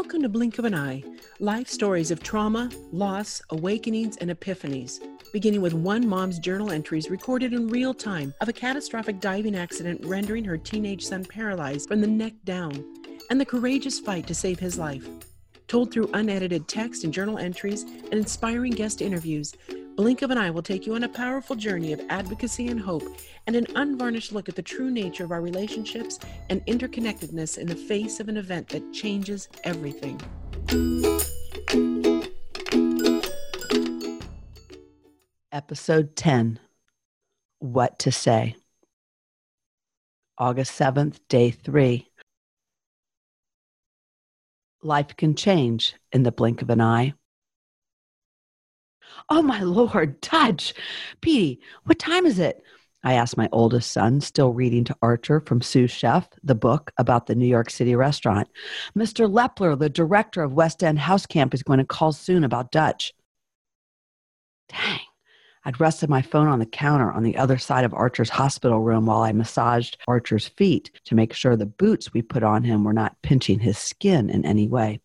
Welcome to Blink of an Eye, life stories of trauma, loss, awakenings, and epiphanies, beginning with one mom's journal entries recorded in real time of a catastrophic diving accident rendering her teenage son paralyzed from the neck down, and the courageous fight to save his life. Told through unedited text and journal entries and inspiring guest interviews, The blink of an Eye will take you on a powerful journey of advocacy and hope and an unvarnished look at the true nature of our relationships and interconnectedness in the face of an event that changes everything. Episode 10 What to Say. August 7th, day three. Life can change in the blink of an eye. Oh, my Lord, Dutch. Petey, what time is it? I asked my oldest son, still reading to Archer from Sous Chef, the book about the New York City restaurant. Mr. Lepler, the director of West End House Camp, is going to call soon about Dutch. Dang. I'd rested my phone on the counter on the other side of Archer's hospital room while I massaged Archer's feet to make sure the boots we put on him were not pinching his skin in any way.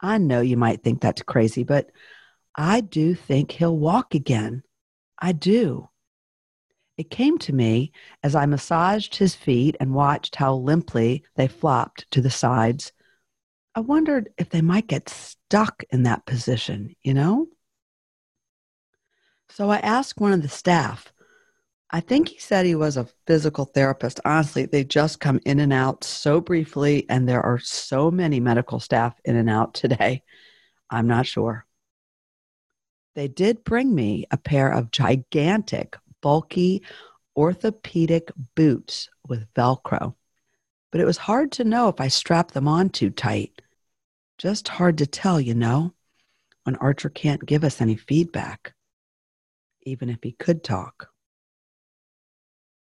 I know you might think that's crazy, but I do think he'll walk again. I do. It came to me as I massaged his feet and watched how limply they flopped to the sides. I wondered if they might get stuck in that position, you know? So I asked one of the staff. I think he said he was a physical therapist. Honestly, they just come in and out so briefly, and there are so many medical staff in and out today. I'm not sure. They did bring me a pair of gigantic bulky orthopedic boots with Velcro. But it was hard to know if I strapped them on too tight. Just hard to tell, you know, when Archer can't give us any feedback, even if he could talk.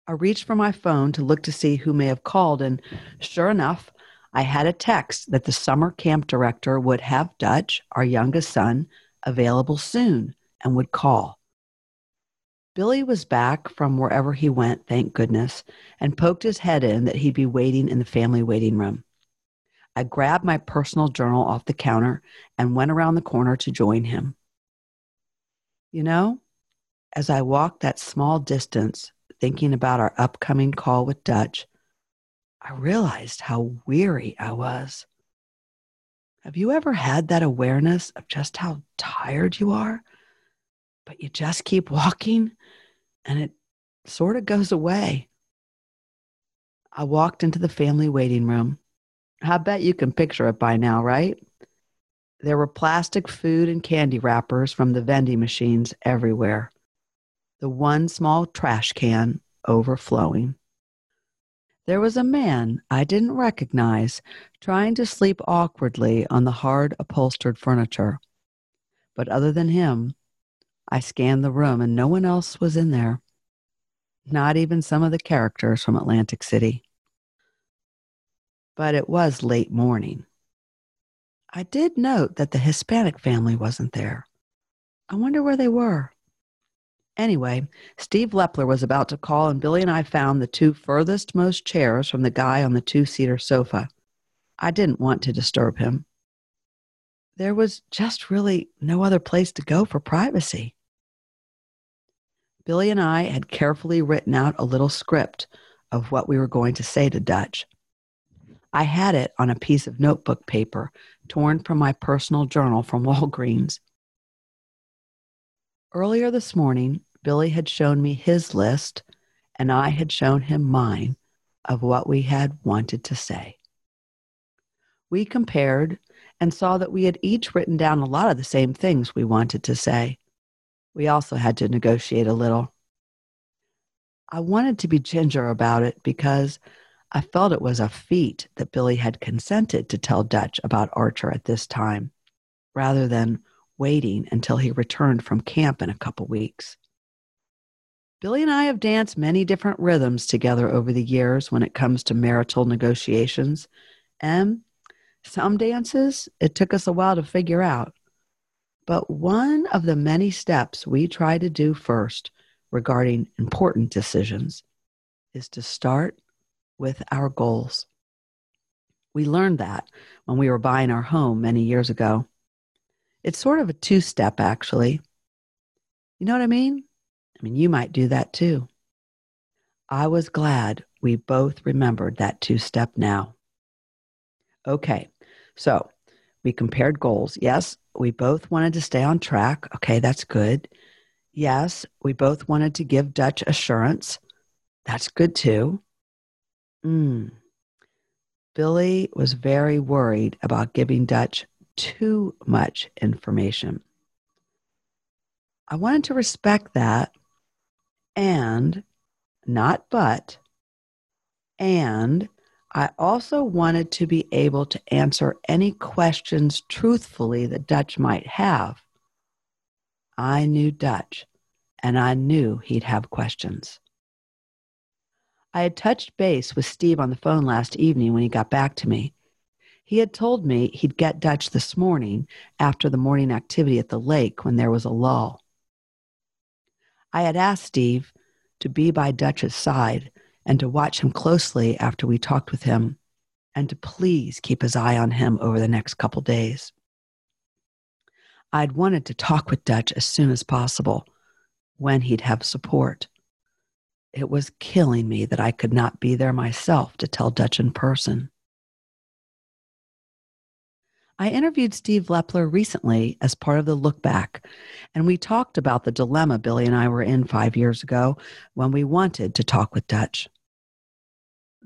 I reached for my phone to look to see who may have called, and sure enough, I had a text that the summer camp director would have Dutch, our youngest son, available soon and would call. Billy was back from wherever he went, thank goodness, and poked his head in that he'd be waiting in the family waiting room. I grabbed my personal journal off the counter and went around the corner to join him. You know, as I walked that small distance, thinking about our upcoming call with Dutch, I realized how weary I was. Have you ever had that awareness of just how tired you are? But you just keep walking and it sort of goes away. I walked into the family waiting room. I bet you can picture it by now, right? There were plastic food and candy wrappers from the vending machines everywhere. The one small trash can overflowing. There was a man I didn't recognize trying to sleep awkwardly on the hard upholstered furniture. But other than him, I scanned the room and no one else was in there. Not even some of the characters from Atlantic City. But it was late morning. I did note that the Hispanic family wasn't there. I wonder where they were. Anyway, Steve Lepler was about to call, and Billy and I found the two furthest most chairs from the guy on the two seater sofa. I didn't want to disturb him. There was just really no other place to go for privacy. Billy and I had carefully written out a little script of what we were going to say to Dutch. I had it on a piece of notebook paper torn from my personal journal from Walgreens. Earlier this morning, Billy had shown me his list, and I had shown him mine of what we had wanted to say. We compared and saw that we had each written down a lot of the same things we wanted to say we also had to negotiate a little. I wanted to be ginger about it because I felt it was a feat that Billy had consented to tell Dutch about Archer at this time, rather than waiting until he returned from camp in a couple weeks. Billy and I have danced many different rhythms together over the years when it comes to marital negotiations, and some dances it took us a while to figure out. But one of the many steps we try to do first regarding important decisions is to start with our goals. We learned that when we were buying our home many years ago. It's sort of a two step, actually. You know what I mean? I mean, you might do that too. I was glad we both remembered that two step now. Okay, so we compared goals. Yes, we both wanted to stay on track. Okay, that's good. Yes, we both wanted to give Dutch assurance. That's good too. Mm. Billy was very worried about giving Dutch too much information. I wanted to respect that and not but, and I also wanted to be able to answer any questions truthfully that Dutch might have. I knew Dutch, and I knew he'd have questions. I had touched base with Steve on the phone last evening when he got back to me. He had told me he'd get Dutch this morning after the morning activity at the lake when there was a lull. I had asked Steve to be by Dutch's side and to watch him closely after we talked with him, and to please keep his eye on him over the next couple days. I'd wanted to talk with Dutch as soon as possible when he'd have support. It was killing me that I could not be there myself to tell Dutch in person. I interviewed Steve Lepler recently as part of the Look Back, and we talked about the dilemma Billy and I were in five years ago when we wanted to talk with Dutch.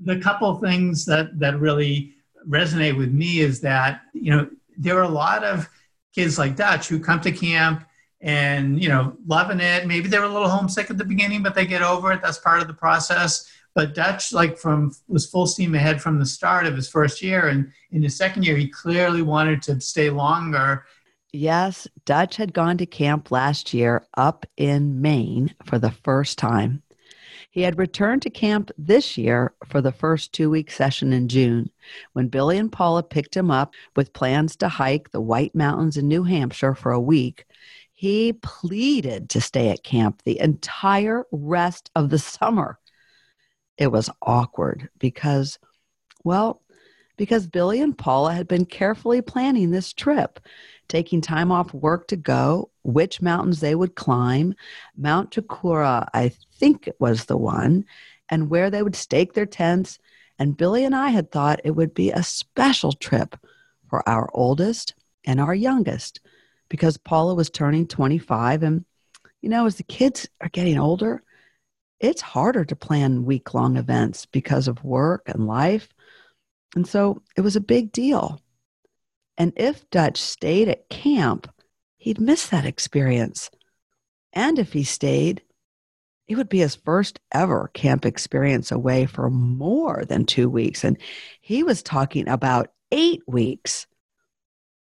The couple things that, that really resonate with me is that, you know, there are a lot of kids like Dutch who come to camp and, you know, loving it. Maybe they were a little homesick at the beginning, but they get over it. That's part of the process but Dutch, like from was full steam ahead from the start of his first year, and in his second year, he clearly wanted to stay longer. Yes, Dutch had gone to camp last year up in Maine for the first time. He had returned to camp this year for the first two week session in June when Billy and Paula picked him up with plans to hike the White Mountains in New Hampshire for a week. He pleaded to stay at camp the entire rest of the summer it was awkward because, well, because Billy and Paula had been carefully planning this trip, taking time off work to go, which mountains they would climb, Mount Takura, I think it was the one, and where they would stake their tents. And Billy and I had thought it would be a special trip for our oldest and our youngest because Paula was turning 25. And, you know, as the kids are getting older, it's harder to plan week long events because of work and life. And so it was a big deal. And if Dutch stayed at camp, he'd miss that experience. And if he stayed, it would be his first ever camp experience away for more than two weeks. And he was talking about eight weeks.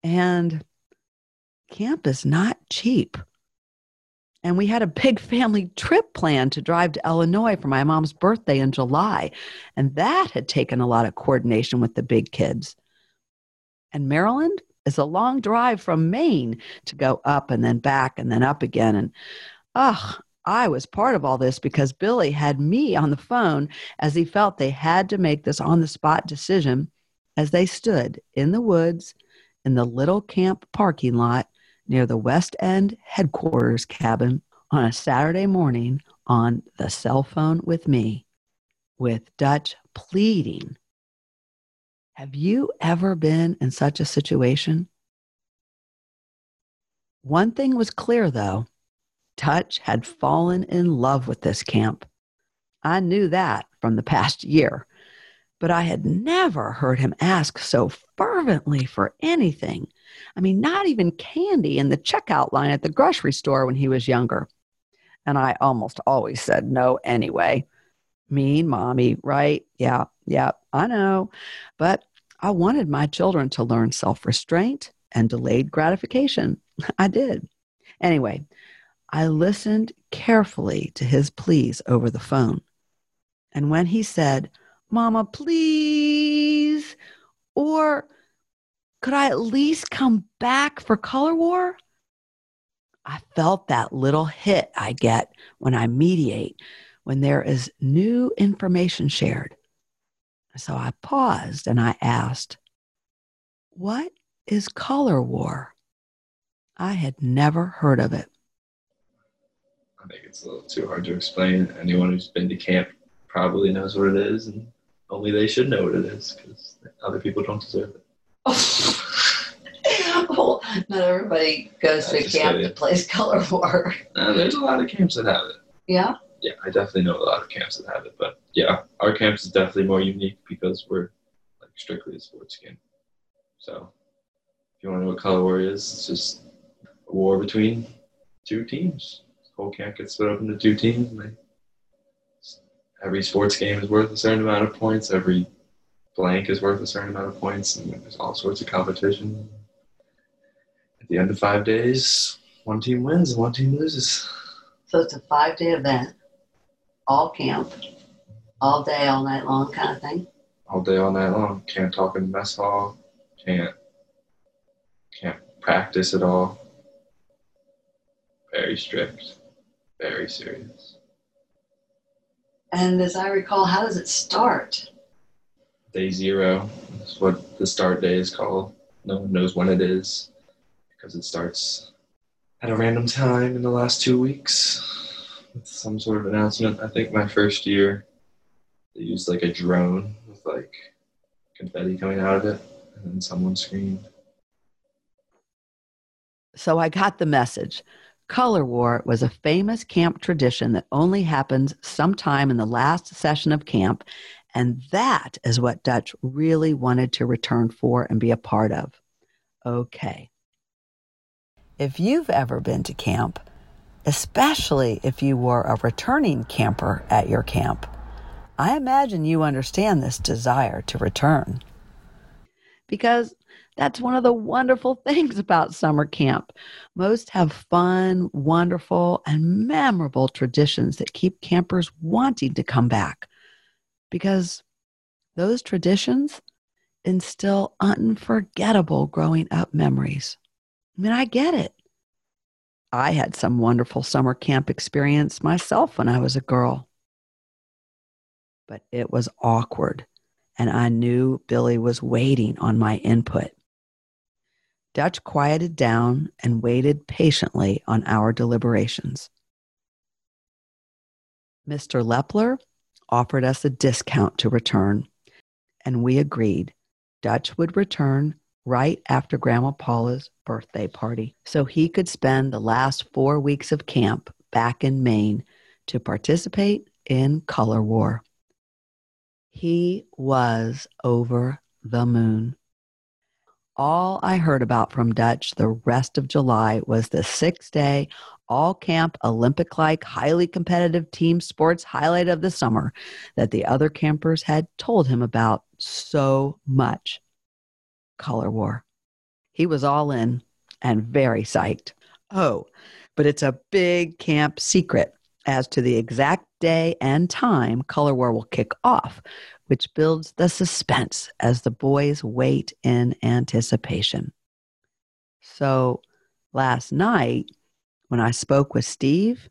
And camp is not cheap. And we had a big family trip planned to drive to Illinois for my mom's birthday in July. And that had taken a lot of coordination with the big kids. And Maryland is a long drive from Maine to go up and then back and then up again. And ugh, I was part of all this because Billy had me on the phone as he felt they had to make this on the spot decision as they stood in the woods in the little camp parking lot near the West End headquarters cabin on a Saturday morning on the cell phone with me, with Dutch pleading. Have you ever been in such a situation? One thing was clear, though Dutch had fallen in love with this camp. I knew that from the past year but I had never heard him ask so fervently for anything. I mean, not even candy in the checkout line at the grocery store when he was younger. And I almost always said no anyway. Mean mommy, right? Yeah, yeah, I know. But I wanted my children to learn self restraint and delayed gratification. I did. Anyway, I listened carefully to his pleas over the phone. And when he said, Mama, please? Or could I at least come back for Color War? I felt that little hit I get when I mediate, when there is new information shared. So I paused and I asked, What is color war? I had never heard of it. I think it's a little too hard to explain. Anyone who's been to camp probably knows what it is, and only they should know what it is because other people don't deserve it. well, not everybody goes to a camp that plays color war. Uh, there's a lot of camps that have it. Yeah. Yeah, I definitely know a lot of camps that have it, but yeah, our camps is definitely more unique because we're like strictly a sports game. So, if you want to know what color war is, it's just a war between two teams. The whole camp gets split up into two teams. And they, every sports game is worth a certain amount of points. Every blank is worth a certain amount of points, and there's all sorts of competition. At the end of five days, one team wins and one team loses. So it's a five day event, all camp, all day, all night long kind of thing. all day, all night long. Can't talk in the mess hall. Can't can't practice at all. Very strict. Very serious. And as I recall, how does it start? Day zero is what the start day is called. No one knows when it is because it starts at a random time in the last two weeks with some sort of announcement. I think my first year they used like a drone with like confetti coming out of it and then someone screamed. So I got the message. Color War was a famous camp tradition that only happens sometime in the last session of camp, and that is what Dutch really wanted to return for and be a part of. Okay. If you've ever been to camp, especially if you were a returning camper at your camp, I imagine you understand this desire to return. Because that's one of the wonderful things about summer camp. Most have fun, wonderful, and memorable traditions that keep campers wanting to come back because those traditions instill unforgettable growing up memories. I mean, I get it. I had some wonderful summer camp experience myself when I was a girl, but it was awkward, and I knew Billy was waiting on my input. Dutch quieted down and waited patiently on our deliberations. Mr. Lepler offered us a discount to return, and we agreed Dutch would return right after Grandma Paula's birthday party so he could spend the last four weeks of camp back in Maine to participate in Color War. He was over the moon. All I heard about from Dutch the rest of July was the six day, all camp, Olympic like, highly competitive team sports highlight of the summer that the other campers had told him about so much Color War. He was all in and very psyched. Oh, but it's a big camp secret as to the exact day and time Color War will kick off, which builds the suspense as the boys wait in anticipation. So last night, when I spoke with Steve,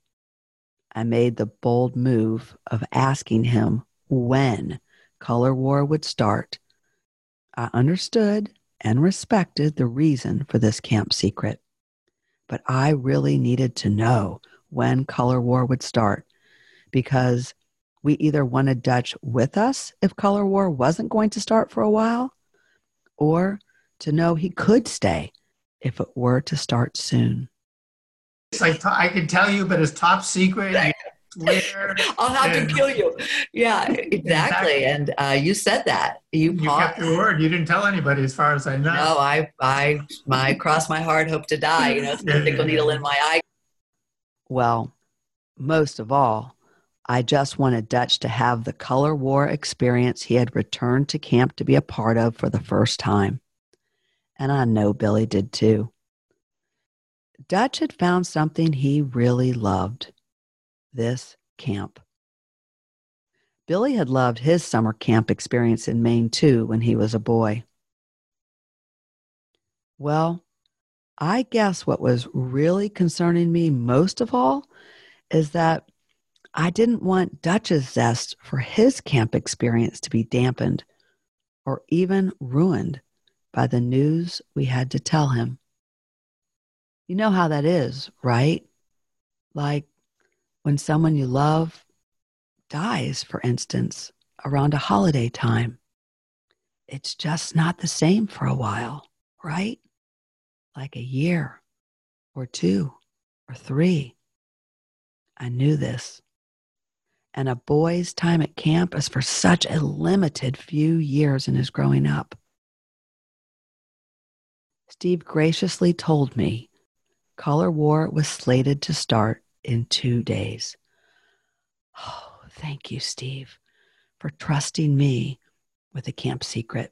I made the bold move of asking him when Color War would start. I understood and respected the reason for this camp secret, but I really needed to know when Color War would start because we either wanted Dutch with us if Color War wasn't going to start for a while, or to know he could stay if it were to start soon. It's like I could tell you, but it's top secret. I'll have And- to kill you. Yeah, exactly. Exactly. And uh, you said that. You, You kept your word. You didn't tell anybody, as far as I know. No, I, I, my cross my heart, hope to die. You know, it's a tickle needle in my eye. Well, most of all, I just wanted Dutch to have the color war experience he had returned to camp to be a part of for the first time. And I know Billy did too. Dutch had found something he really loved this camp. Billy had loved his summer camp experience in Maine too when he was a boy. Well, I guess what was really concerning me most of all is that I didn't want Dutch's zest for his camp experience to be dampened or even ruined by the news we had to tell him. You know how that is, right? Like when someone you love dies, for instance, around a holiday time. It's just not the same for a while, right? Like a year or two or three. I knew this. And a boy's time at camp is for such a limited few years in his growing up. Steve graciously told me Color War was slated to start in two days. Oh, thank you, Steve, for trusting me with a camp secret.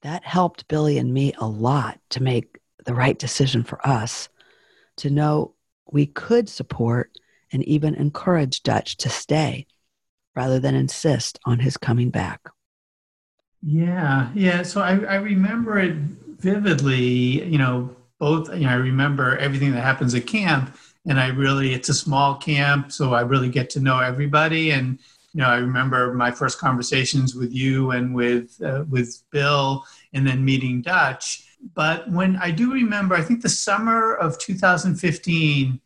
That helped Billy and me a lot to make the right decision for us, to know we could support and even encourage Dutch to stay rather than insist on his coming back. Yeah, yeah. So I, I remember it vividly, you know, both, you know, I remember everything that happens at camp and I really, it's a small camp, so I really get to know everybody. And, you know, I remember my first conversations with you and with, uh, with Bill and then meeting Dutch. But when I do remember, I think the summer of 2015,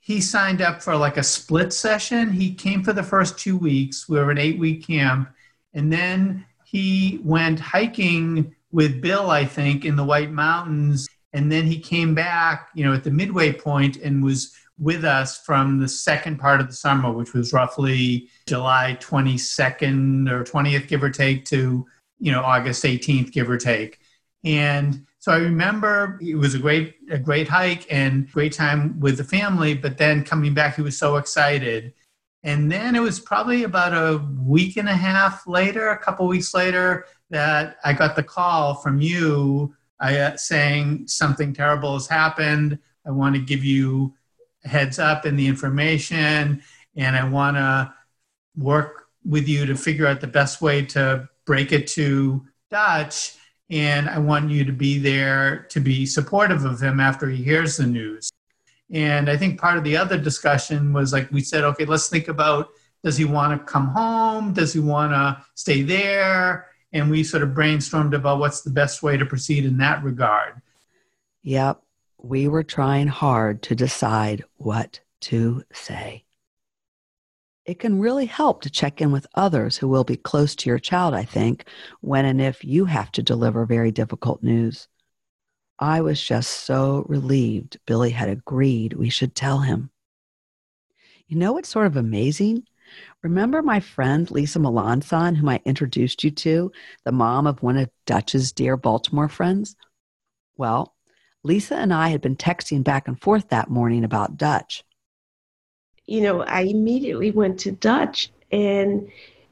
he signed up for like a split session. He came for the first two weeks. We were an eight week camp. And then he went hiking with Bill, I think, in the White Mountains. And then he came back, you know, at the midway point and was with us from the second part of the summer, which was roughly July 22nd or 20th, give or take, to, you know, August 18th, give or take. And so I remember it was a great a great hike and great time with the family. But then coming back, he was so excited. And then it was probably about a week and a half later, a couple weeks later, that I got the call from you uh, saying something terrible has happened. I want to give you heads up and the information, and I want to work with you to figure out the best way to break it to Dutch and I want you to be there to be supportive of him after he hears the news. And I think part of the other discussion was like we said, okay, let's think about does he want to come home? Does he want to stay there? And we sort of brainstormed about what's the best way to proceed in that regard. Yep, we were trying hard to decide what to say it can really help to check in with others who will be close to your child, I think, when and if you have to deliver very difficult news. I was just so relieved Billy had agreed we should tell him. You know what's sort of amazing? Remember my friend Lisa Melanson, whom I introduced you to, the mom of one of Dutch's dear Baltimore friends? Well, Lisa and I had been texting back and forth that morning about Dutch you know, I immediately went to Dutch and,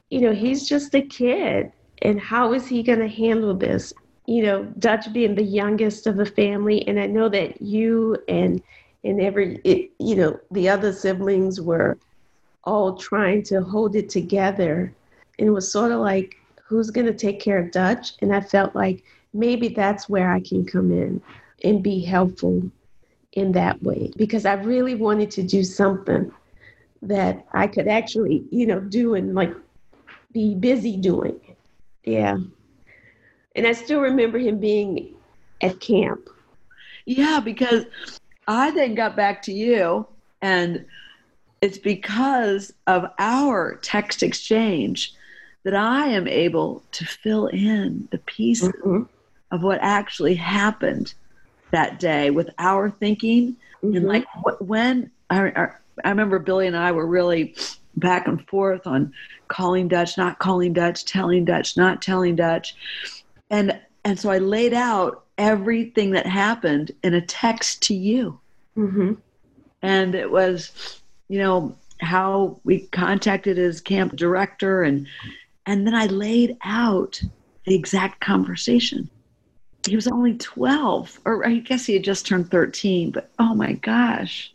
you know, he's just a kid. And how is he going to handle this? You know, Dutch being the youngest of the family. And I know that you and, and every, it, you know, the other siblings were all trying to hold it together. And it was sort of like, who's going to take care of Dutch? And I felt like maybe that's where I can come in and be helpful in that way because I really wanted to do something that I could actually, you know, do and like be busy doing. Yeah. And I still remember him being at camp. Yeah, because I then got back to you, and it's because of our text exchange that I am able to fill in the pieces mm-hmm. of what actually happened that day with our thinking mm-hmm. and like when I, I remember Billy and I were really back and forth on calling Dutch, not calling Dutch, telling Dutch, not telling Dutch. And and so I laid out everything that happened in a text to you. Mm-hmm. And it was, you know, how we contacted his camp director and and then I laid out the exact conversation. He was only 12, or I guess he had just turned 13, but oh my gosh.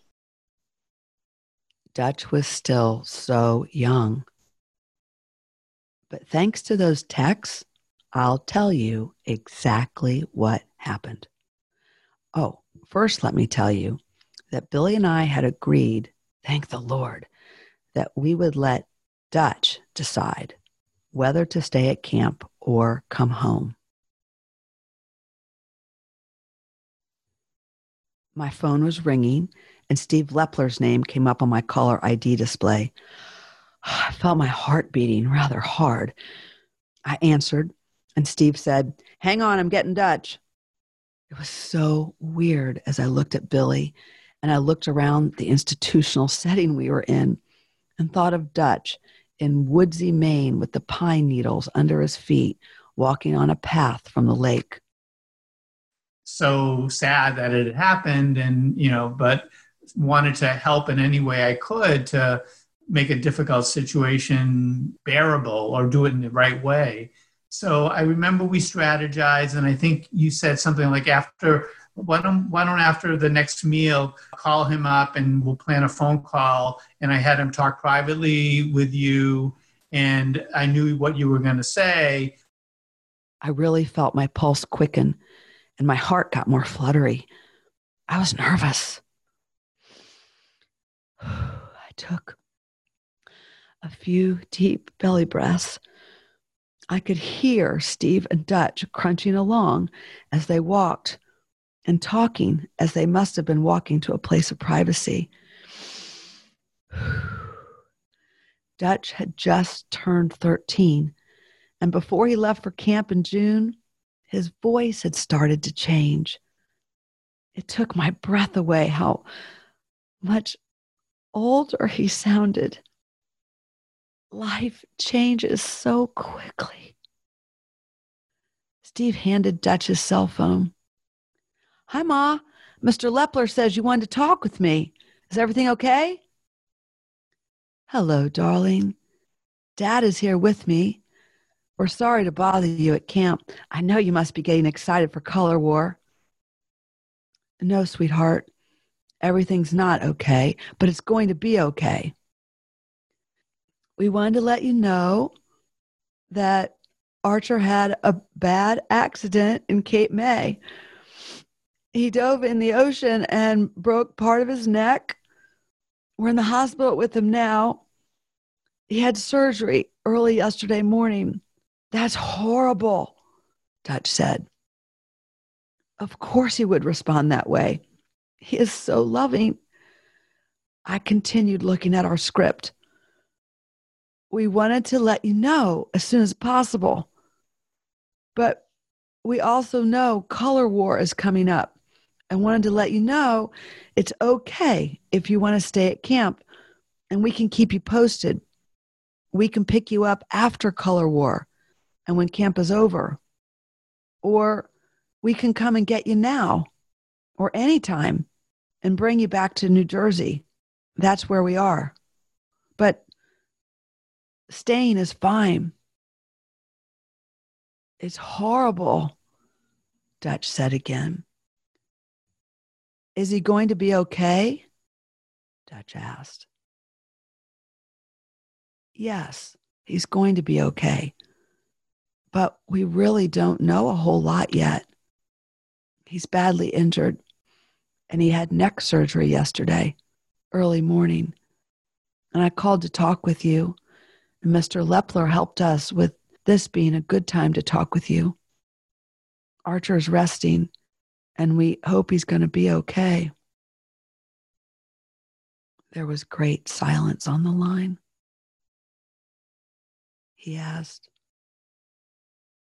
Dutch was still so young. But thanks to those texts, I'll tell you exactly what happened. Oh, first, let me tell you that Billy and I had agreed, thank the Lord, that we would let Dutch decide whether to stay at camp or come home. My phone was ringing, and Steve Lepler's name came up on my caller ID display. I felt my heart beating rather hard. I answered, and Steve said, Hang on, I'm getting Dutch. It was so weird as I looked at Billy and I looked around the institutional setting we were in and thought of Dutch in woodsy Maine with the pine needles under his feet, walking on a path from the lake. So sad that it had happened, and you know, but wanted to help in any way I could to make a difficult situation bearable or do it in the right way. So I remember we strategized, and I think you said something like after why don't why don't after the next meal call him up and we'll plan a phone call and i had him talk privately with you and i knew what you were going to say. I really felt my pulse quicken and my heart got more fluttery. I was nervous i took a few deep belly breaths I could hear Steve and Dutch crunching along as they walked and talking as they must have been walking to a place of privacy. Dutch had just turned 13, and before he left for camp in June, his voice had started to change. It took my breath away how much older he sounded. Life changes so quickly. Steve handed Dutch his cell phone. Hi, Ma. Mr. Lepler says you wanted to talk with me. Is everything okay? Hello, darling. Dad is here with me. We're sorry to bother you at camp. I know you must be getting excited for Color War. No, sweetheart. Everything's not okay, but it's going to be okay we wanted to let you know that Archer had a bad accident in Cape May. He dove in the ocean and broke part of his neck. We're in the hospital with him now. He had surgery early yesterday morning. That's horrible, Dutch said. Of course, he would respond that way. He is so loving. I continued looking at our script we wanted to let you know as soon as possible. But we also know color war is coming up and wanted to let you know it's okay if you want to stay at camp and we can keep you posted. We can pick you up after color war and when camp is over. Or we can come and get you now or anytime and bring you back to New Jersey. That's where we are. But Staying is fine. It's horrible, Dutch said again. Is he going to be okay? Dutch asked. Yes, he's going to be okay. But we really don't know a whole lot yet. He's badly injured, and he had neck surgery yesterday, early morning. And I called to talk with you And Mr. Lepler helped us with this being a good time to talk with you. Archer's resting, and we hope he's going to be okay. There was great silence on the line. He asked,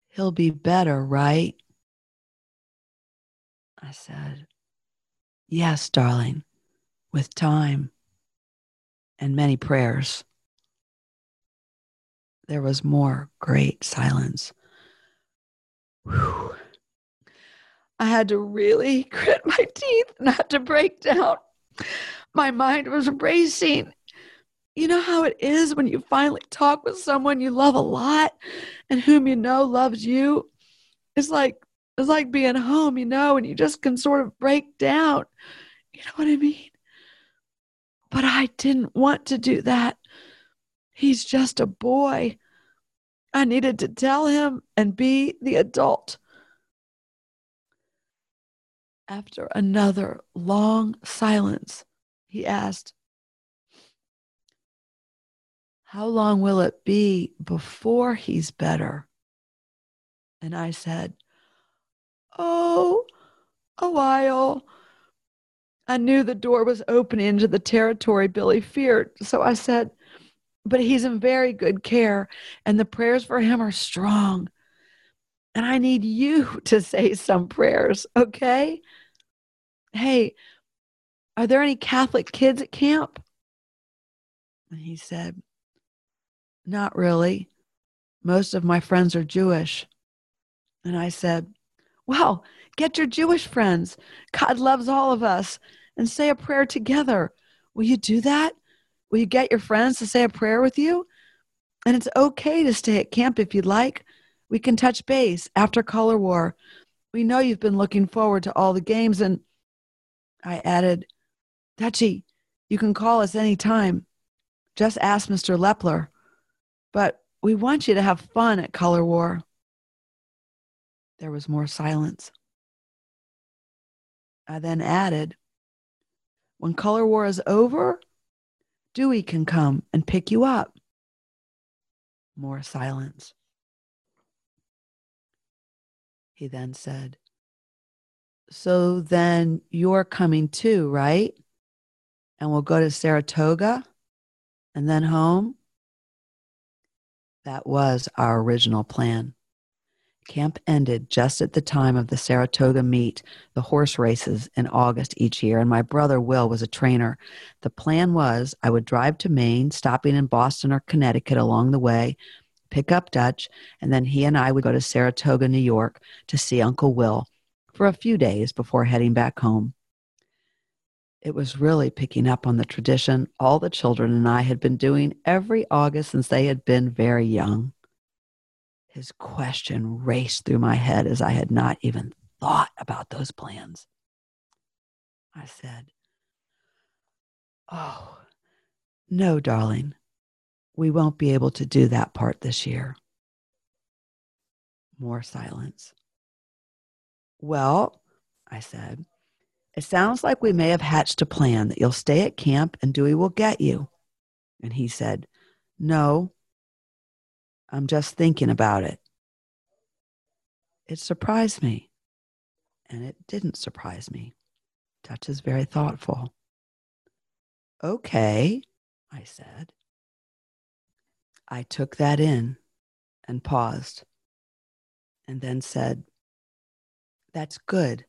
He'll be better, right? I said, Yes, darling, with time and many prayers. There was more great silence. Whew. I had to really grit my teeth not to break down. My mind was racing. You know how it is when you finally talk with someone you love a lot and whom you know loves you? It's like it's like being home, you know, and you just can sort of break down. You know what I mean? But I didn't want to do that. He's just a boy. I needed to tell him and be the adult. After another long silence, he asked, How long will it be before he's better? And I said, Oh, a while. I knew the door was opening into the territory Billy feared. So I said, But he's in very good care, and the prayers for him are strong. And I need you to say some prayers, okay? Hey, are there any Catholic kids at camp? And he said, Not really. Most of my friends are Jewish. And I said, Well, get your Jewish friends. God loves all of us. And say a prayer together. Will you do that? Will you get your friends to say a prayer with you? And it's okay to stay at camp if you'd like. We can touch base after Color War. We know you've been looking forward to all the games. And I added, Dutchie, you can call us any time. Just ask Mr. Lepler. But we want you to have fun at Color War. There was more silence. I then added, When Color War is over, Dewey can come and pick you up. More silence. He then said, So then you're coming too, right? And we'll go to Saratoga and then home? That was our original plan. Camp ended just at the time of the Saratoga meet, the horse races in August each year, and my brother Will was a trainer. The plan was I would drive to Maine, stopping in Boston or Connecticut along the way, pick up Dutch, and then he and I would go to Saratoga, New York to see Uncle Will for a few days before heading back home. It was really picking up on the tradition all the children and I had been doing every August since they had been very young. His question raced through my head as I had not even thought about those plans. I said, Oh, no, darling. We won't be able to do that part this year. More silence. Well, I said, it sounds like we may have hatched a plan that you'll stay at camp and Dewey will get you. And he said, No, I'm just thinking about it. It surprised me, and it didn't surprise me. Dutch is very thoughtful. Okay, I said. I took that in and paused, and then said, That's good.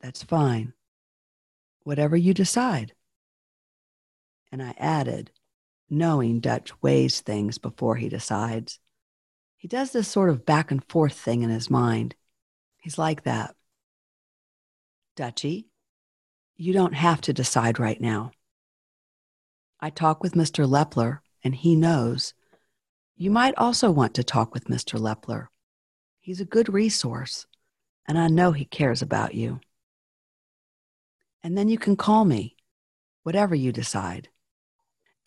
That's fine. Whatever you decide. And I added, knowing Dutch weighs things before he decides. He does this sort of back and forth thing in his mind. He's like that. Dutchy, you don't have to decide right now. I talk with Mr. Lepler, and he knows. You might also want to talk with Mr. Lepler. He's a good resource, and I know he cares about you. And then you can call me, whatever you decide.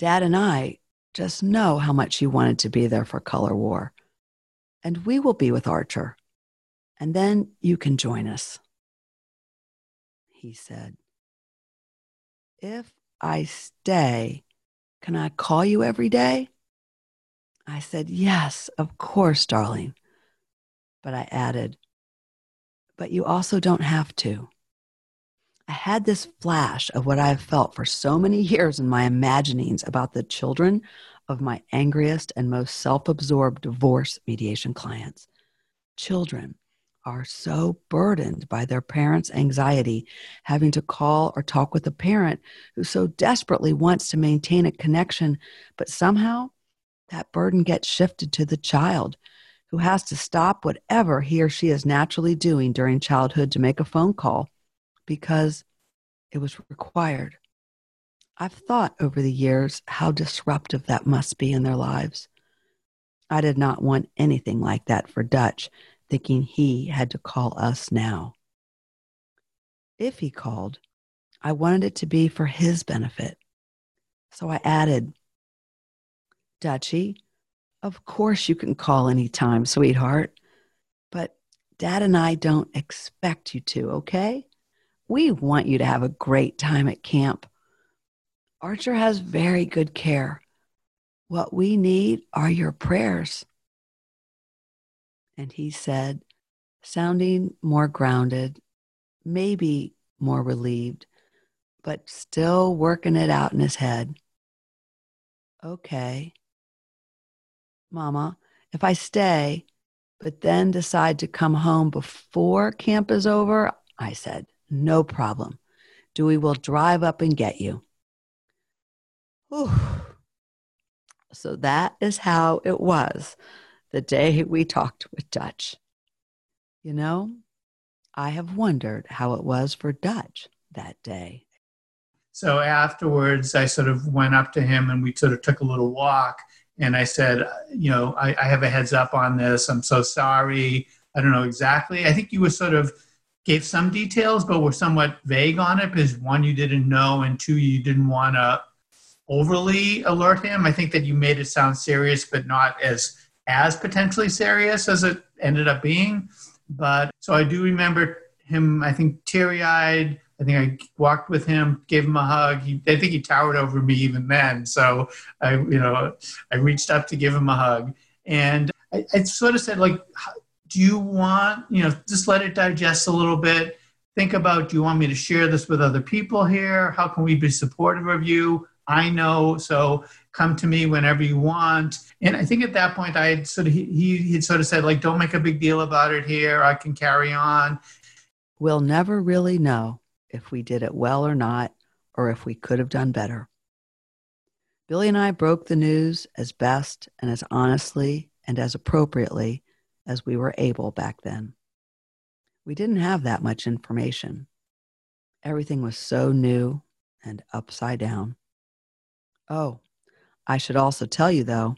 Dad and I just know how much you wanted to be there for Color War. And we will be with Archer. And then you can join us. He said, If I stay, can I call you every day? I said, Yes, of course, darling. But I added, But you also don't have to. I had this flash of what I've felt for so many years in my imaginings about the children of my angriest and most self absorbed divorce mediation clients. Children are so burdened by their parents' anxiety, having to call or talk with a parent who so desperately wants to maintain a connection, but somehow that burden gets shifted to the child who has to stop whatever he or she is naturally doing during childhood to make a phone call because it was required. I've thought over the years how disruptive that must be in their lives. I did not want anything like that for Dutch, thinking he had to call us now. If he called, I wanted it to be for his benefit. So I added, Dutchy, of course you can call anytime, sweetheart, but Dad and I don't expect you to, okay? We want you to have a great time at camp. Archer has very good care. What we need are your prayers. And he said, sounding more grounded, maybe more relieved, but still working it out in his head. Okay. Mama, if I stay, but then decide to come home before camp is over, I said, no problem. Dewey will drive up and get you. Whew. So that is how it was the day we talked with Dutch. You know, I have wondered how it was for Dutch that day. So afterwards, I sort of went up to him and we sort of took a little walk. And I said, You know, I, I have a heads up on this. I'm so sorry. I don't know exactly. I think you were sort of gave some details, but were somewhat vague on it because one, you didn't know, and two, you didn't want to overly alert him. I think that you made it sound serious, but not as as potentially serious as it ended up being. But so I do remember him. I think teary eyed I think I walked with him, gave him a hug. He, I think he towered over me even then. So I, you know, I reached up to give him a hug, and I, I sort of said, like, do you want, you know, just let it digest a little bit. Think about, do you want me to share this with other people here? How can we be supportive of you? I know, so come to me whenever you want. And I think at that point, I had sort of he he had sort of said like, don't make a big deal about it here. I can carry on. We'll never really know if we did it well or not, or if we could have done better. Billy and I broke the news as best and as honestly and as appropriately as we were able back then. We didn't have that much information. Everything was so new and upside down. Oh, I should also tell you, though,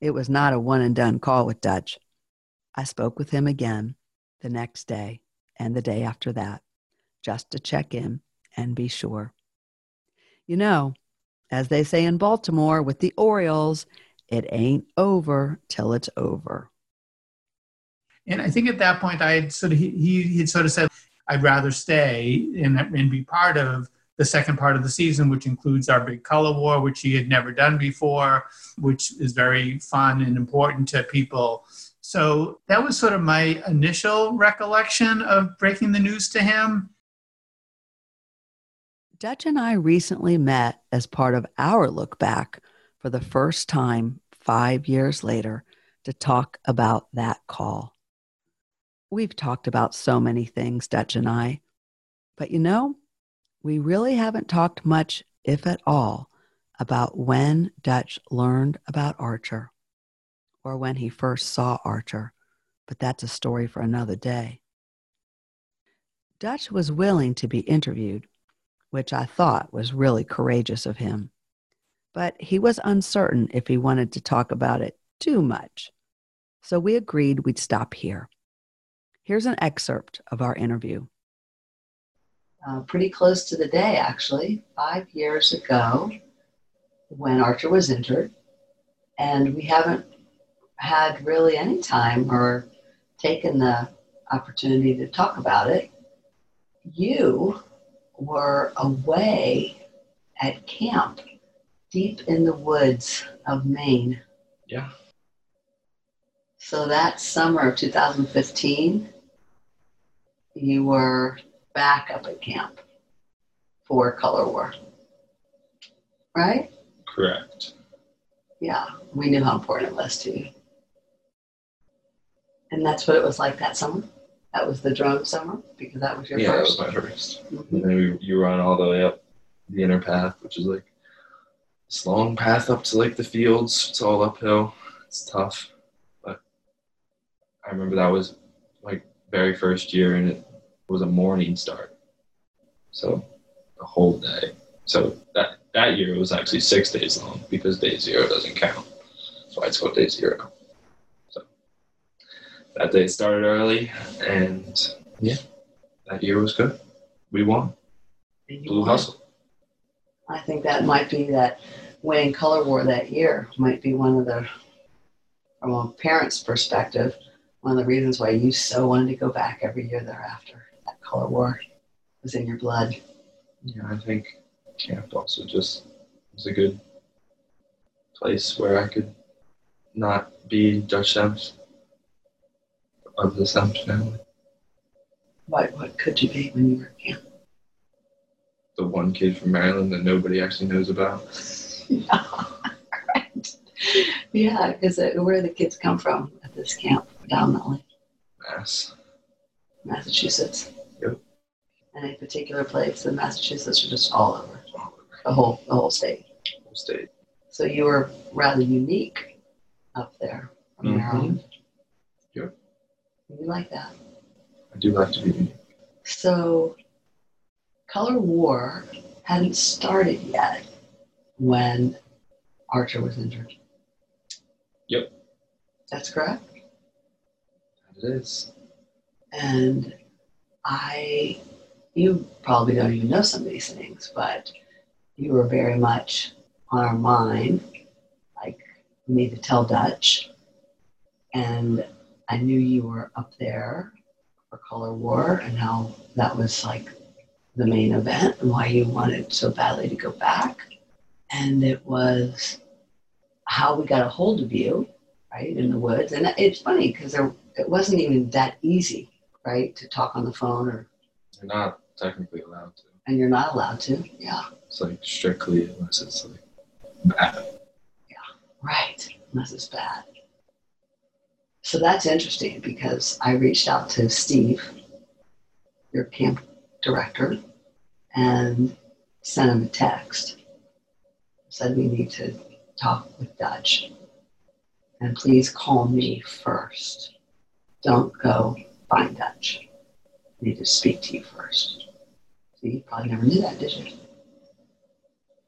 it was not a one and done call with Dutch. I spoke with him again the next day and the day after that just to check in and be sure. You know, as they say in Baltimore with the Orioles, it ain't over till it's over. And I think at that point, I had sort of he he had sort of said, "I'd rather stay and and be part of the second part of the season, which includes our big color war, which he had never done before, which is very fun and important to people." So that was sort of my initial recollection of breaking the news to him. Dutch and I recently met as part of our look back for the first time five years later to talk about that call. We've talked about so many things, Dutch and I, but you know, we really haven't talked much, if at all, about when Dutch learned about Archer or when he first saw Archer, but that's a story for another day. Dutch was willing to be interviewed which I thought was really courageous of him. But he was uncertain if he wanted to talk about it too much. So we agreed we'd stop here. Here's an excerpt of our interview. Uh, pretty close to the day, actually, five years ago, when Archer was injured. And we haven't had really any time or taken the opportunity to talk about it. You were away at camp deep in the woods of Maine. Yeah. So that summer of 2015, you were back up at camp for Color War. Right? Correct. Yeah, we knew how important it was to you. And that's what it was like that summer? That was the drone summer because that was your yeah, first. that was my 1st Mhm. And then we, you run all the way up the inner path, which is like this long path up to like the fields. It's all uphill. It's tough, but I remember that was like very first year, and it was a morning start, so the whole day. So that that year it was actually six days long because day zero doesn't count. That's why it's called day zero. So that day started early, and yeah, that year was good. We won. Blue hustle. I think that might be that winning color war that year might be one of the, from a parent's perspective, one of the reasons why you so wanted to go back every year thereafter. Color war was in your blood. Yeah, I think camp also just was a good place where I could not be Dutch Stamps of the Stamps family. What, what could you be when you were at camp? The one kid from Maryland that nobody actually knows about. yeah, right. Yeah, because uh, where the kids come from at this camp, predominantly Mass. Massachusetts. Yep. Any particular place in Massachusetts, or just all over the whole the whole state? Whole state. So you were rather unique up there from Mhm. Maryland. Yep. You like that? I do like to be unique. So, Color War hadn't started yet when Archer was injured. Yep. That's correct. It is. And I, you probably don't even know some of these things, but you were very much on our mind, like me to tell Dutch. And I knew you were up there for Color War and how that was like the main event and why you wanted so badly to go back. And it was how we got a hold of you, right, in the woods. And it's funny because it wasn't even that easy, right, to talk on the phone or not technically allowed to. and you're not allowed to. Yeah, It's like strictly unless it's like bad. Yeah, right. Unless it's bad. So that's interesting because I reached out to Steve, your camp director, and sent him a text. Said we need to talk with Dutch. And please call me first. Don't go find Dutch. I need to speak to you first. So you probably never knew that, did you?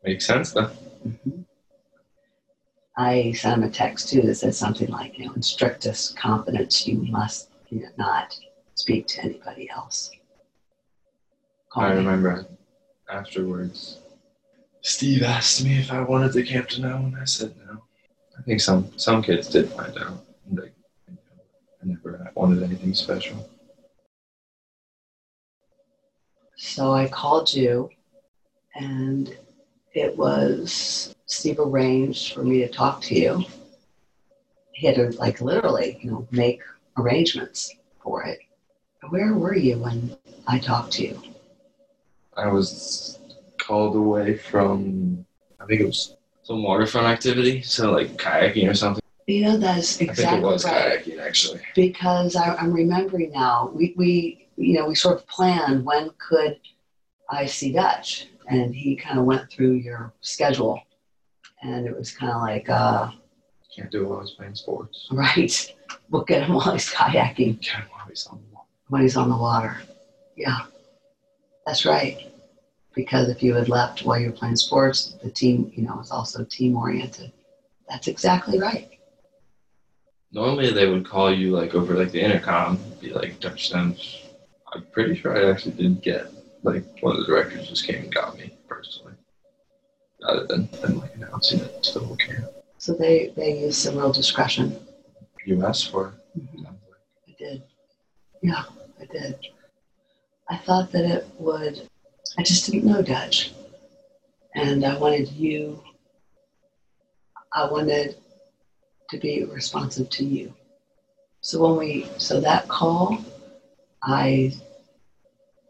Makes sense though. Mhm. I sent him a text too that said something like, you know, in strictest confidence, you must you know, not speak to anybody else. Call I me. remember afterwards. Steve asked me if I wanted the camp to know, and I said no. I think some some kids did find out. They, I never wanted anything special. So I called you, and it was Steve arranged for me to talk to you. He had to, like, literally, you know, make arrangements for it. Where were you when I talked to you? I was called away from I think it was some waterfront activity, so like kayaking or something. You know, that's exactly I think it was right. kayaking actually. because I, I'm remembering now. We, we, you know, we sort of planned when could I see Dutch, and he kind of went through your schedule, and it was kind of like, uh, Can't do it while he's playing sports. right, we'll get him while he's kayaking, Can't while he's on the water. when he's on the water. Yeah, that's right. Because if you had left while you were playing sports, the team, you know, is also team oriented. That's exactly right. Normally they would call you like over like the intercom, be like Dutch Stems. I'm pretty sure I actually did get like one of the directors just came and got me personally, rather than, than like announcing it to the whole camp. So they they use some real discretion. You asked for it. Mhm. I did. Yeah, I did. I thought that it would, I just didn't know Dutch. And I wanted you, I wanted to be responsive to you. So when we, so that call, I,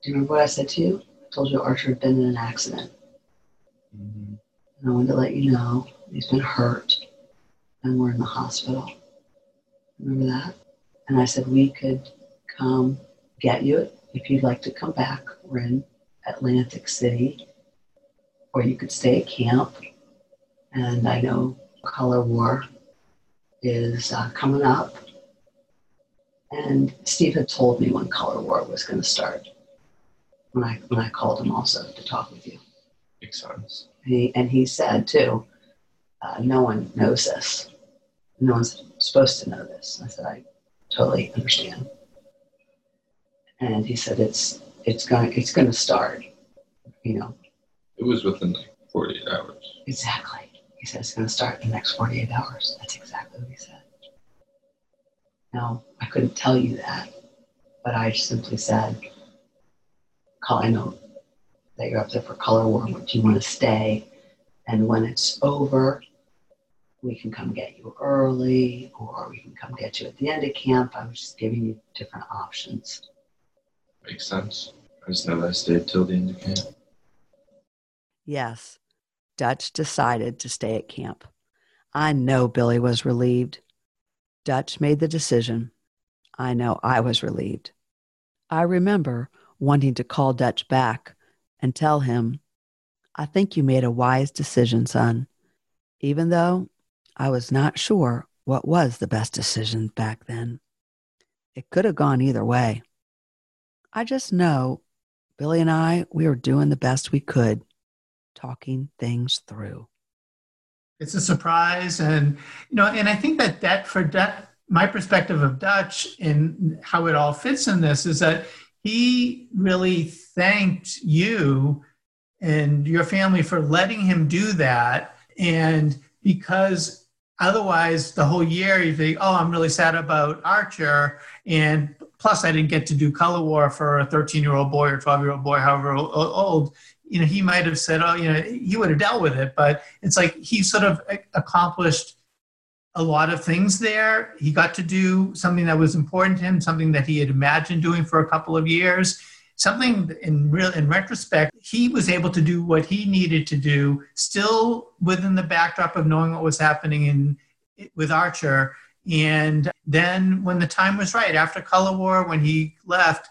do you remember what I said to you? I told you Archer had been in an accident. Mm-hmm. And I wanted to let you know he's been hurt and we're in the hospital. Remember that? And I said we could come get you if you'd like to come back. We're in Atlantic City, or you could stay at camp. And I know Color War is uh, coming up. And Steve had told me when Color War was going to start. When I when I called him also to talk with you. Makes sense. And he, and he said too, uh, no one knows this. No one's supposed to know this. I said, I totally understand. And he said, it's it's going it's going to start. You know It was within like 48 hours. exactly. He said it's going to start in the next 48 hours. That's exactly what he said. Now I couldn't tell you that, but I simply said, "Call. I know that you're up there for color war. Do you want to stay? And when it's over, we can come get you early or we can come get you at the end of camp. I was just giving you different options. Makes sense. I just know that I stayed till the end of camp. Yes, Dutch decided to stay at camp. I know Billy was relieved. Dutch made the decision. I know I was relieved. I remember wanting to call Dutch back and tell him, I think you made a wise decision, son, even though I was not sure what was the best decision back then. It could have gone either way. I just know Billy and I, we were doing the best we could, talking things through. It's a surprise. And, you know, and I think that that for that, my perspective of Dutch and how it all fits in this is that he really thanked you and your family for letting him do that. And because Otherwise, the whole year you think, oh, I'm really sad about Archer. And plus, I didn't get to do color war for a 13 year old boy or 12 year old boy, however old. You know, he might have said, oh, you know, he would have dealt with it. But it's like he sort of accomplished a lot of things there. He got to do something that was important to him, something that he had imagined doing for a couple of years something in real in retrospect he was able to do what he needed to do still within the backdrop of knowing what was happening in with archer and then when the time was right after color war when he left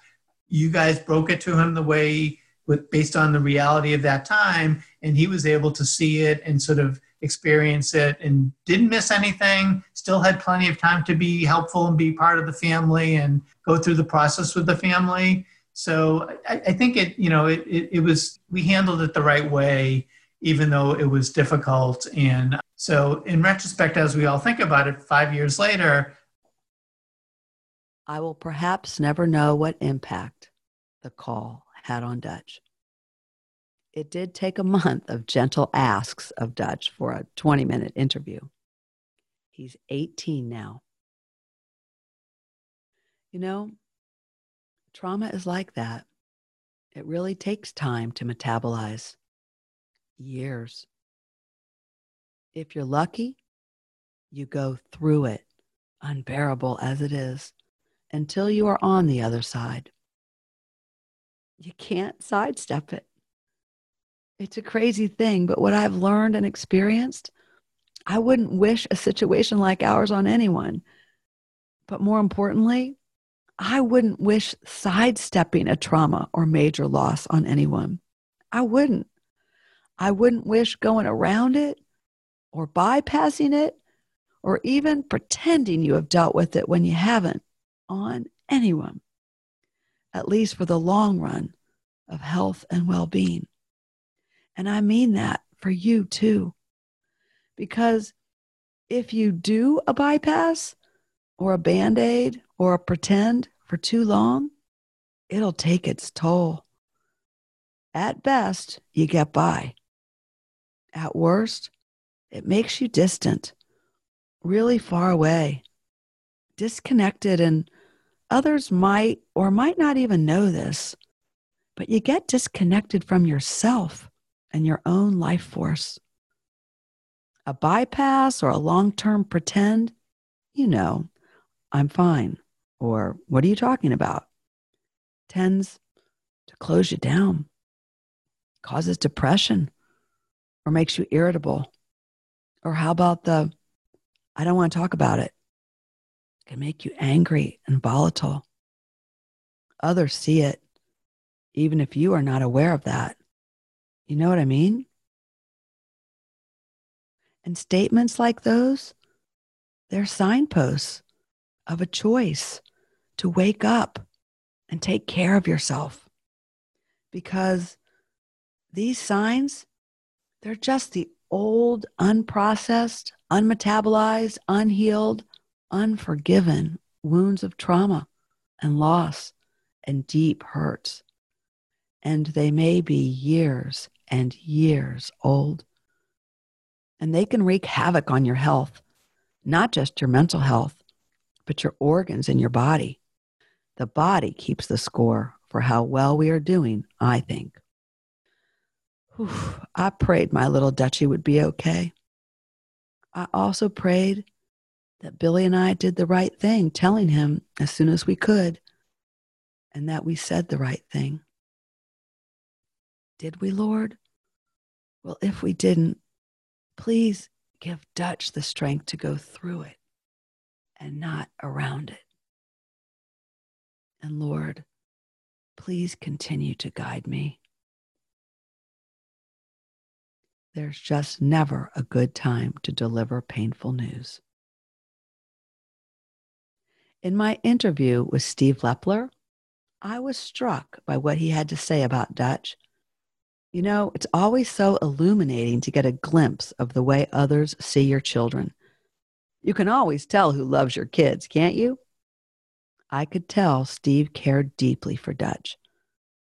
you guys broke it to him the way with based on the reality of that time and he was able to see it and sort of experience it and didn't miss anything still had plenty of time to be helpful and be part of the family and go through the process with the family so I, I think it, you know, it, it, it was, we handled it the right way, even though it was difficult. And so in retrospect, as we all think about it, five years later, I will perhaps never know what impact the call had on Dutch. It did take a month of gentle asks of Dutch for a 20 minute interview. He's 18 now. You know, Trauma is like that. It really takes time to metabolize. Years. If you're lucky, you go through it, unbearable as it is, until you are on the other side. You can't sidestep it. It's a crazy thing, but what I've learned and experienced, I wouldn't wish a situation like ours on anyone. But more importantly, I wouldn't wish sidestepping a trauma or major loss on anyone. I wouldn't. I wouldn't wish going around it or bypassing it or even pretending you have dealt with it when you haven't on anyone, at least for the long run of health and well being. And I mean that for you too. Because if you do a bypass or a band aid or a pretend for too long, it'll take its toll. At best, you get by. At worst, it makes you distant, really far away, disconnected, and others might or might not even know this, but you get disconnected from yourself and your own life force. A bypass or a long term pretend, you know, I'm fine or what are you talking about tends to close you down, causes depression, or makes you irritable. Or how about the I don't want to talk about it? Can make you angry and volatile. Others see it, even if you are not aware of that. You know what I mean? And statements like those, they're signposts of a choice to wake up and take care of yourself. Because these signs, they're just the old, unprocessed, unmetabolized, unhealed, unforgiven wounds of trauma and loss and deep hurts. And they may be years and years old. And they can wreak havoc on your health, not just your mental health, but your organs and your body. The body keeps the score for how well we are doing, I think. Whew, I prayed my little Dutchie would be okay. I also prayed that Billy and I did the right thing, telling him as soon as we could, and that we said the right thing. Did we, Lord? Well, if we didn't, please give Dutch the strength to go through it and not around it. And Lord, please continue to guide me. There's just never a good time to deliver painful news. In my interview with Steve Lepler, I was struck by what he had to say about Dutch. You know, it's always so illuminating to get a glimpse of the way others see your children. You can always tell who loves your kids, can't you? I could tell Steve cared deeply for Dutch.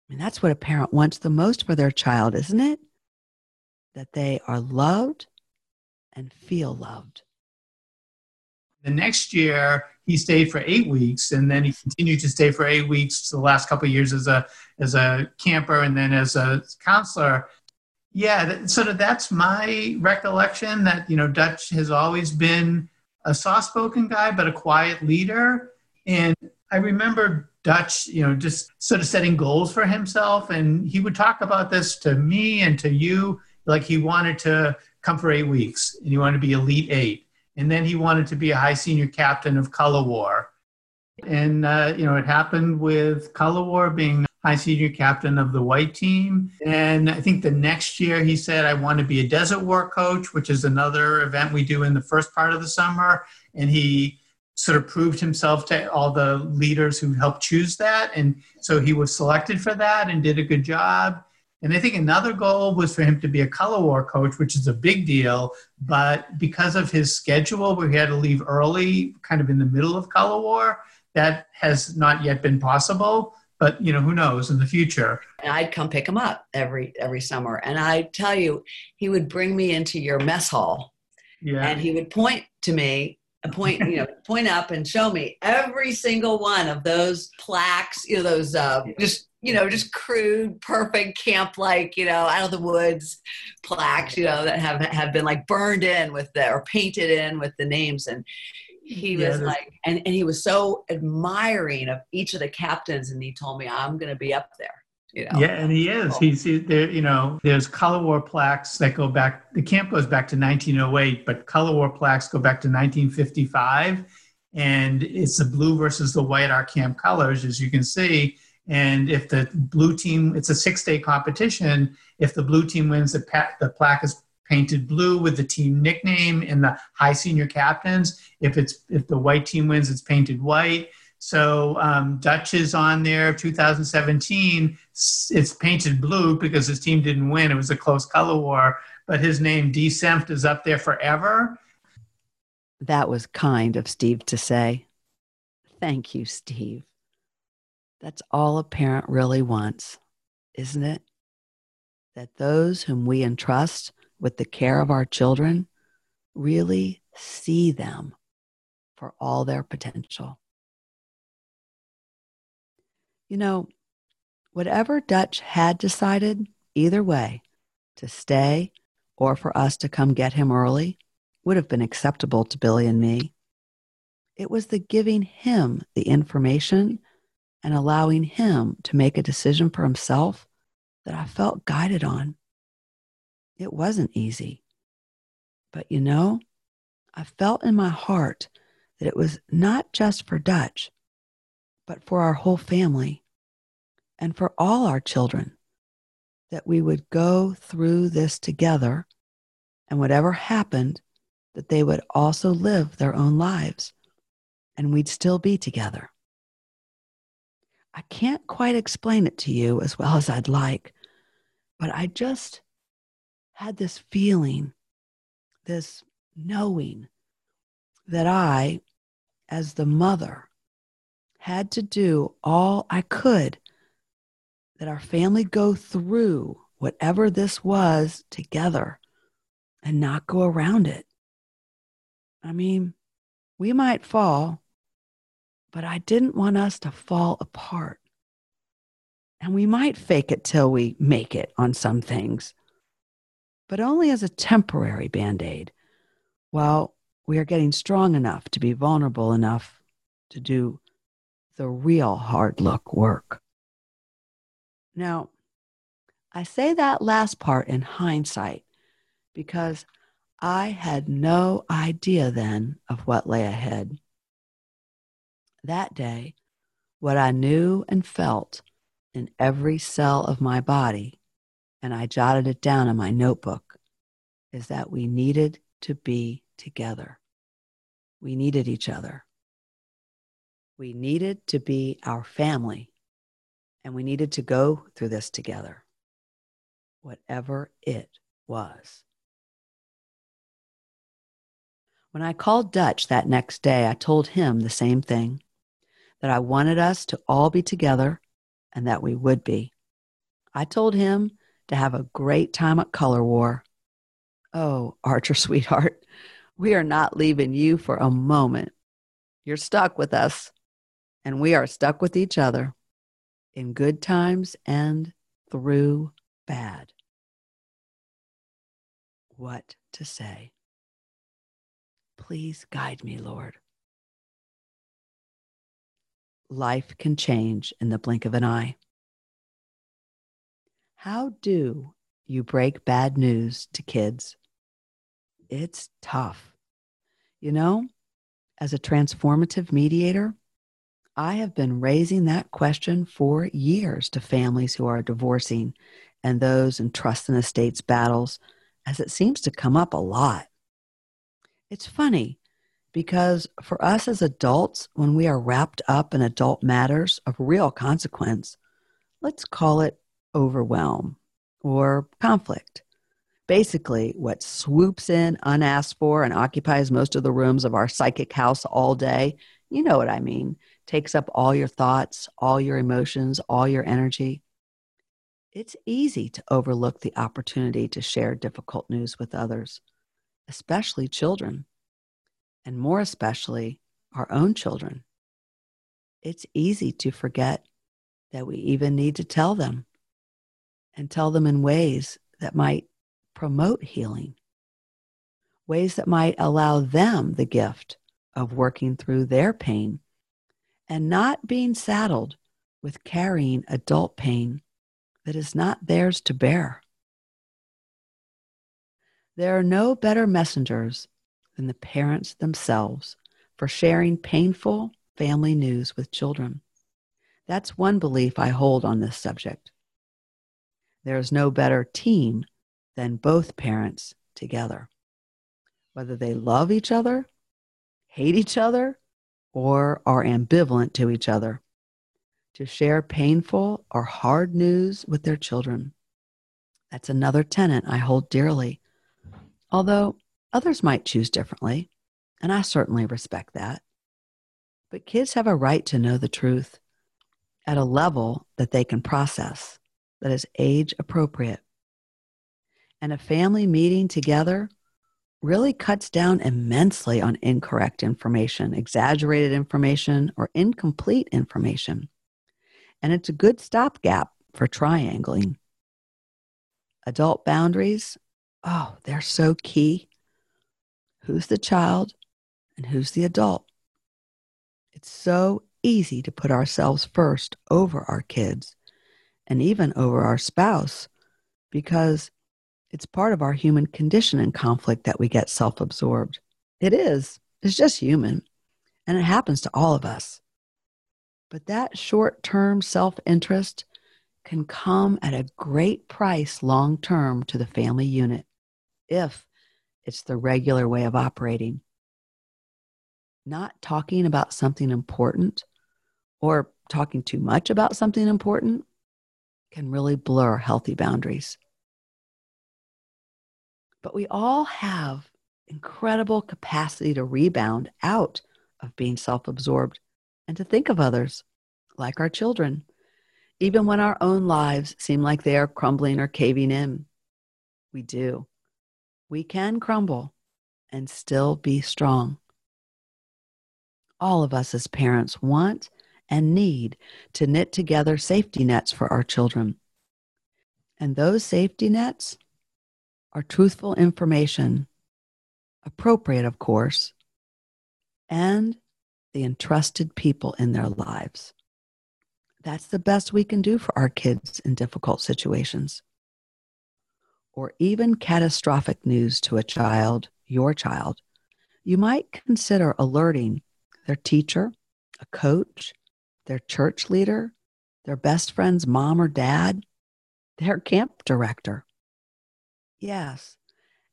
I mean, that's what a parent wants the most for their child, isn't it? That they are loved and feel loved. The next year, he stayed for eight weeks, and then he continued to stay for eight weeks the last couple of years as a as a camper, and then as a counselor. Yeah, sort of that's my recollection. That you know, Dutch has always been a soft-spoken guy, but a quiet leader. And I remember Dutch, you know, just sort of setting goals for himself, and he would talk about this to me and to you, like he wanted to come for eight weeks, and he wanted to be elite eight and then he wanted to be a high senior captain of Color War. And, uh, you know, it happened with Color War being high senior captain of the white team. And I think the next year he said, I want to be a desert war coach, which is another event we do in the first part of the summer. And he sort of proved himself to all the leaders who helped choose that. And so he was selected for that and did a good job. And I think another goal was for him to be a color war coach, which is a big deal. But because of his schedule, where he had to leave early, kind of in the middle of color war, that has not yet been possible. But you know, who knows in the future? And I'd come pick him up every every summer, and I tell you, he would bring me into your mess hall, yeah. and he would point to me point you know point up and show me every single one of those plaques you know those uh, just you know, just crude, perfect camp like, you know, out of the woods plaques, you know, that have have been like burned in with the or painted in with the names. And he yeah, was like and, and he was so admiring of each of the captains and he told me I'm gonna be up there. You know? Yeah, and he is. Oh. He's there. You know, there's color war plaques that go back. The camp goes back to 1908, but color war plaques go back to 1955, and it's the blue versus the white. Our camp colors, as you can see, and if the blue team, it's a six day competition. If the blue team wins, the, pa- the plaque is painted blue with the team nickname and the high senior captains. If it's if the white team wins, it's painted white. So um, Dutch is on there. 2017, it's painted blue because his team didn't win. It was a close color war, but his name D. Senft is up there forever. That was kind of Steve to say. Thank you, Steve. That's all a parent really wants, isn't it? That those whom we entrust with the care of our children really see them for all their potential. You know, whatever Dutch had decided, either way, to stay or for us to come get him early, would have been acceptable to Billy and me. It was the giving him the information and allowing him to make a decision for himself that I felt guided on. It wasn't easy. But you know, I felt in my heart that it was not just for Dutch, but for our whole family and for all our children that we would go through this together and whatever happened, that they would also live their own lives and we'd still be together. I can't quite explain it to you as well as I'd like, but I just had this feeling, this knowing that I, as the mother, had to do all I could that our family go through whatever this was together and not go around it. I mean, we might fall, but I didn't want us to fall apart. And we might fake it till we make it on some things, but only as a temporary band aid well, we are getting strong enough to be vulnerable enough to do the real hard look work. Now, I say that last part in hindsight because I had no idea then of what lay ahead. That day, what I knew and felt in every cell of my body, and I jotted it down in my notebook, is that we needed to be together. We needed each other. We needed to be our family, and we needed to go through this together, whatever it was. When I called Dutch that next day, I told him the same thing that I wanted us to all be together and that we would be. I told him to have a great time at Color War. Oh, Archer, sweetheart, we are not leaving you for a moment. You're stuck with us, and we are stuck with each other in good times and through bad. What to say? Please guide me, Lord. Life can change in the blink of an eye. How do you break bad news to kids? It's tough. You know, as a transformative mediator, I have been raising that question for years to families who are divorcing and those in trust and estates battles, as it seems to come up a lot. It's funny because for us as adults, when we are wrapped up in adult matters of real consequence, let's call it overwhelm or conflict. Basically, what swoops in unasked for and occupies most of the rooms of our psychic house all day, you know what I mean, takes up all your thoughts, all your emotions, all your energy. It's easy to overlook the opportunity to share difficult news with others, especially children, and more especially our own children. It's easy to forget that we even need to tell them and tell them in ways that might promote healing, ways that might allow them the gift of working through their pain and not being saddled with carrying adult pain that is not theirs to bear. There are no better messengers than the parents themselves for sharing painful family news with children. That's one belief I hold on this subject. There is no better team than both parents together. Whether they love each other, hate each other, or are ambivalent to each other, to share painful or hard news with their children. That's another tenet I hold dearly, although others might choose differently, and I certainly respect that. But kids have a right to know the truth at a level that they can process, that is age appropriate and a family meeting together really cuts down immensely on incorrect information, exaggerated information, or incomplete information. And it's a good stopgap for triangling. Adult boundaries, oh, they're so key. Who's the child and who's the adult? It's so easy to put ourselves first over our kids and even over our spouse because it's part of our human condition in conflict that we get self absorbed. It is. It's just human. And it happens to all of us. But that short term self interest can come at a great price long term to the family unit if it's the regular way of operating. Not talking about something important or talking too much about something important can really blur healthy boundaries. But we all have incredible capacity to rebound out of being self absorbed and to think of others like our children, even when our own lives seem like they are crumbling or caving in. We do. We can crumble and still be strong. All of us as parents want and need to knit together safety nets for our children. And those safety nets are truthful information appropriate, of course, and the entrusted people in their lives. That's the best we can do for our kids in difficult situations. Or even catastrophic news to a child, your child, you might consider alerting their teacher, a coach, their church leader, their best friend's mom or dad, their camp director. Yes,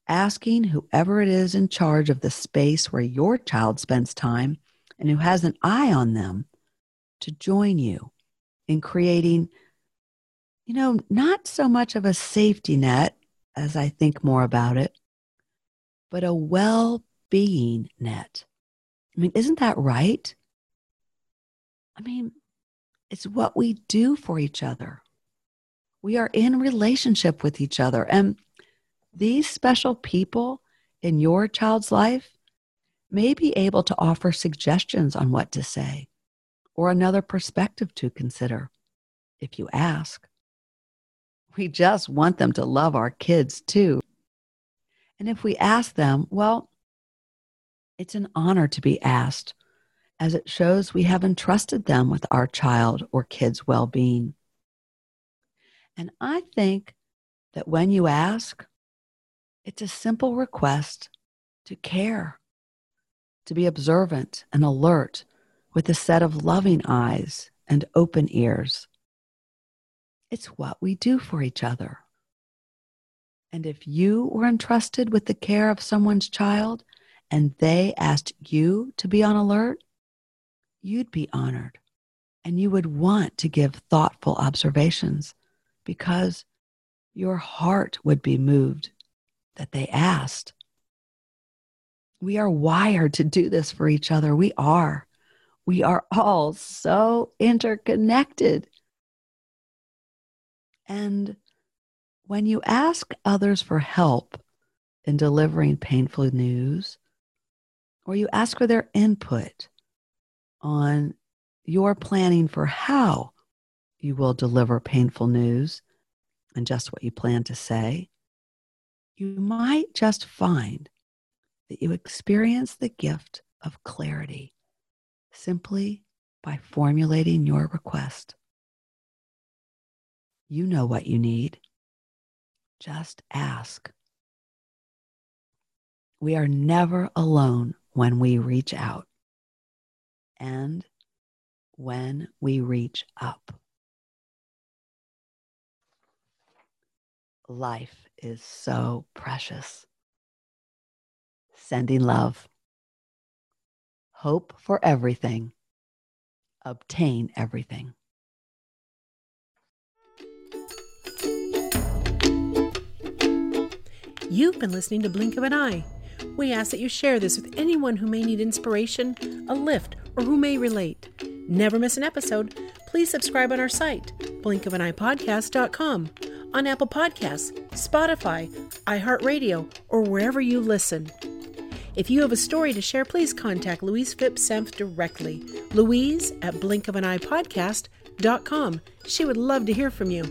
asking whoever it is in charge of the space where your child spends time and who has an eye on them to join you in creating, you know, not so much of a safety net as I think more about it, but a well being net. I mean, isn't that right? I mean, it's what we do for each other. We are in relationship with each other. And these special people in your child's life may be able to offer suggestions on what to say or another perspective to consider if you ask. We just want them to love our kids too. And if we ask them, well, it's an honor to be asked, as it shows we have entrusted them with our child or kid's well being. And I think that when you ask, it's a simple request to care, to be observant and alert with a set of loving eyes and open ears. It's what we do for each other. And if you were entrusted with the care of someone's child and they asked you to be on alert, you'd be honored and you would want to give thoughtful observations because your heart would be moved that they asked. We are wired to do this for each other. We are. We are all so interconnected. And when you ask others for help in delivering painful news, or you ask for their input on your planning for how you will deliver painful news and just what you plan to say, you might just find that you experience the gift of clarity simply by formulating your request. You know what you need. Just ask. We are never alone when we reach out and when we reach up. Life is so precious. Sending love. Hope for everything. Obtain everything. You've been listening to Blink of an Eye. We ask that you share this with anyone who may need inspiration, a lift, or who may relate. Never miss an episode. Please subscribe on our site, blinkofaneyepodcast.com on Apple Podcasts, Spotify, iHeartRadio, or wherever you listen. If you have a story to share, please contact Louise Phipps Senft directly. Louise at blinkofaneyepodcast.com. She would love to hear from you.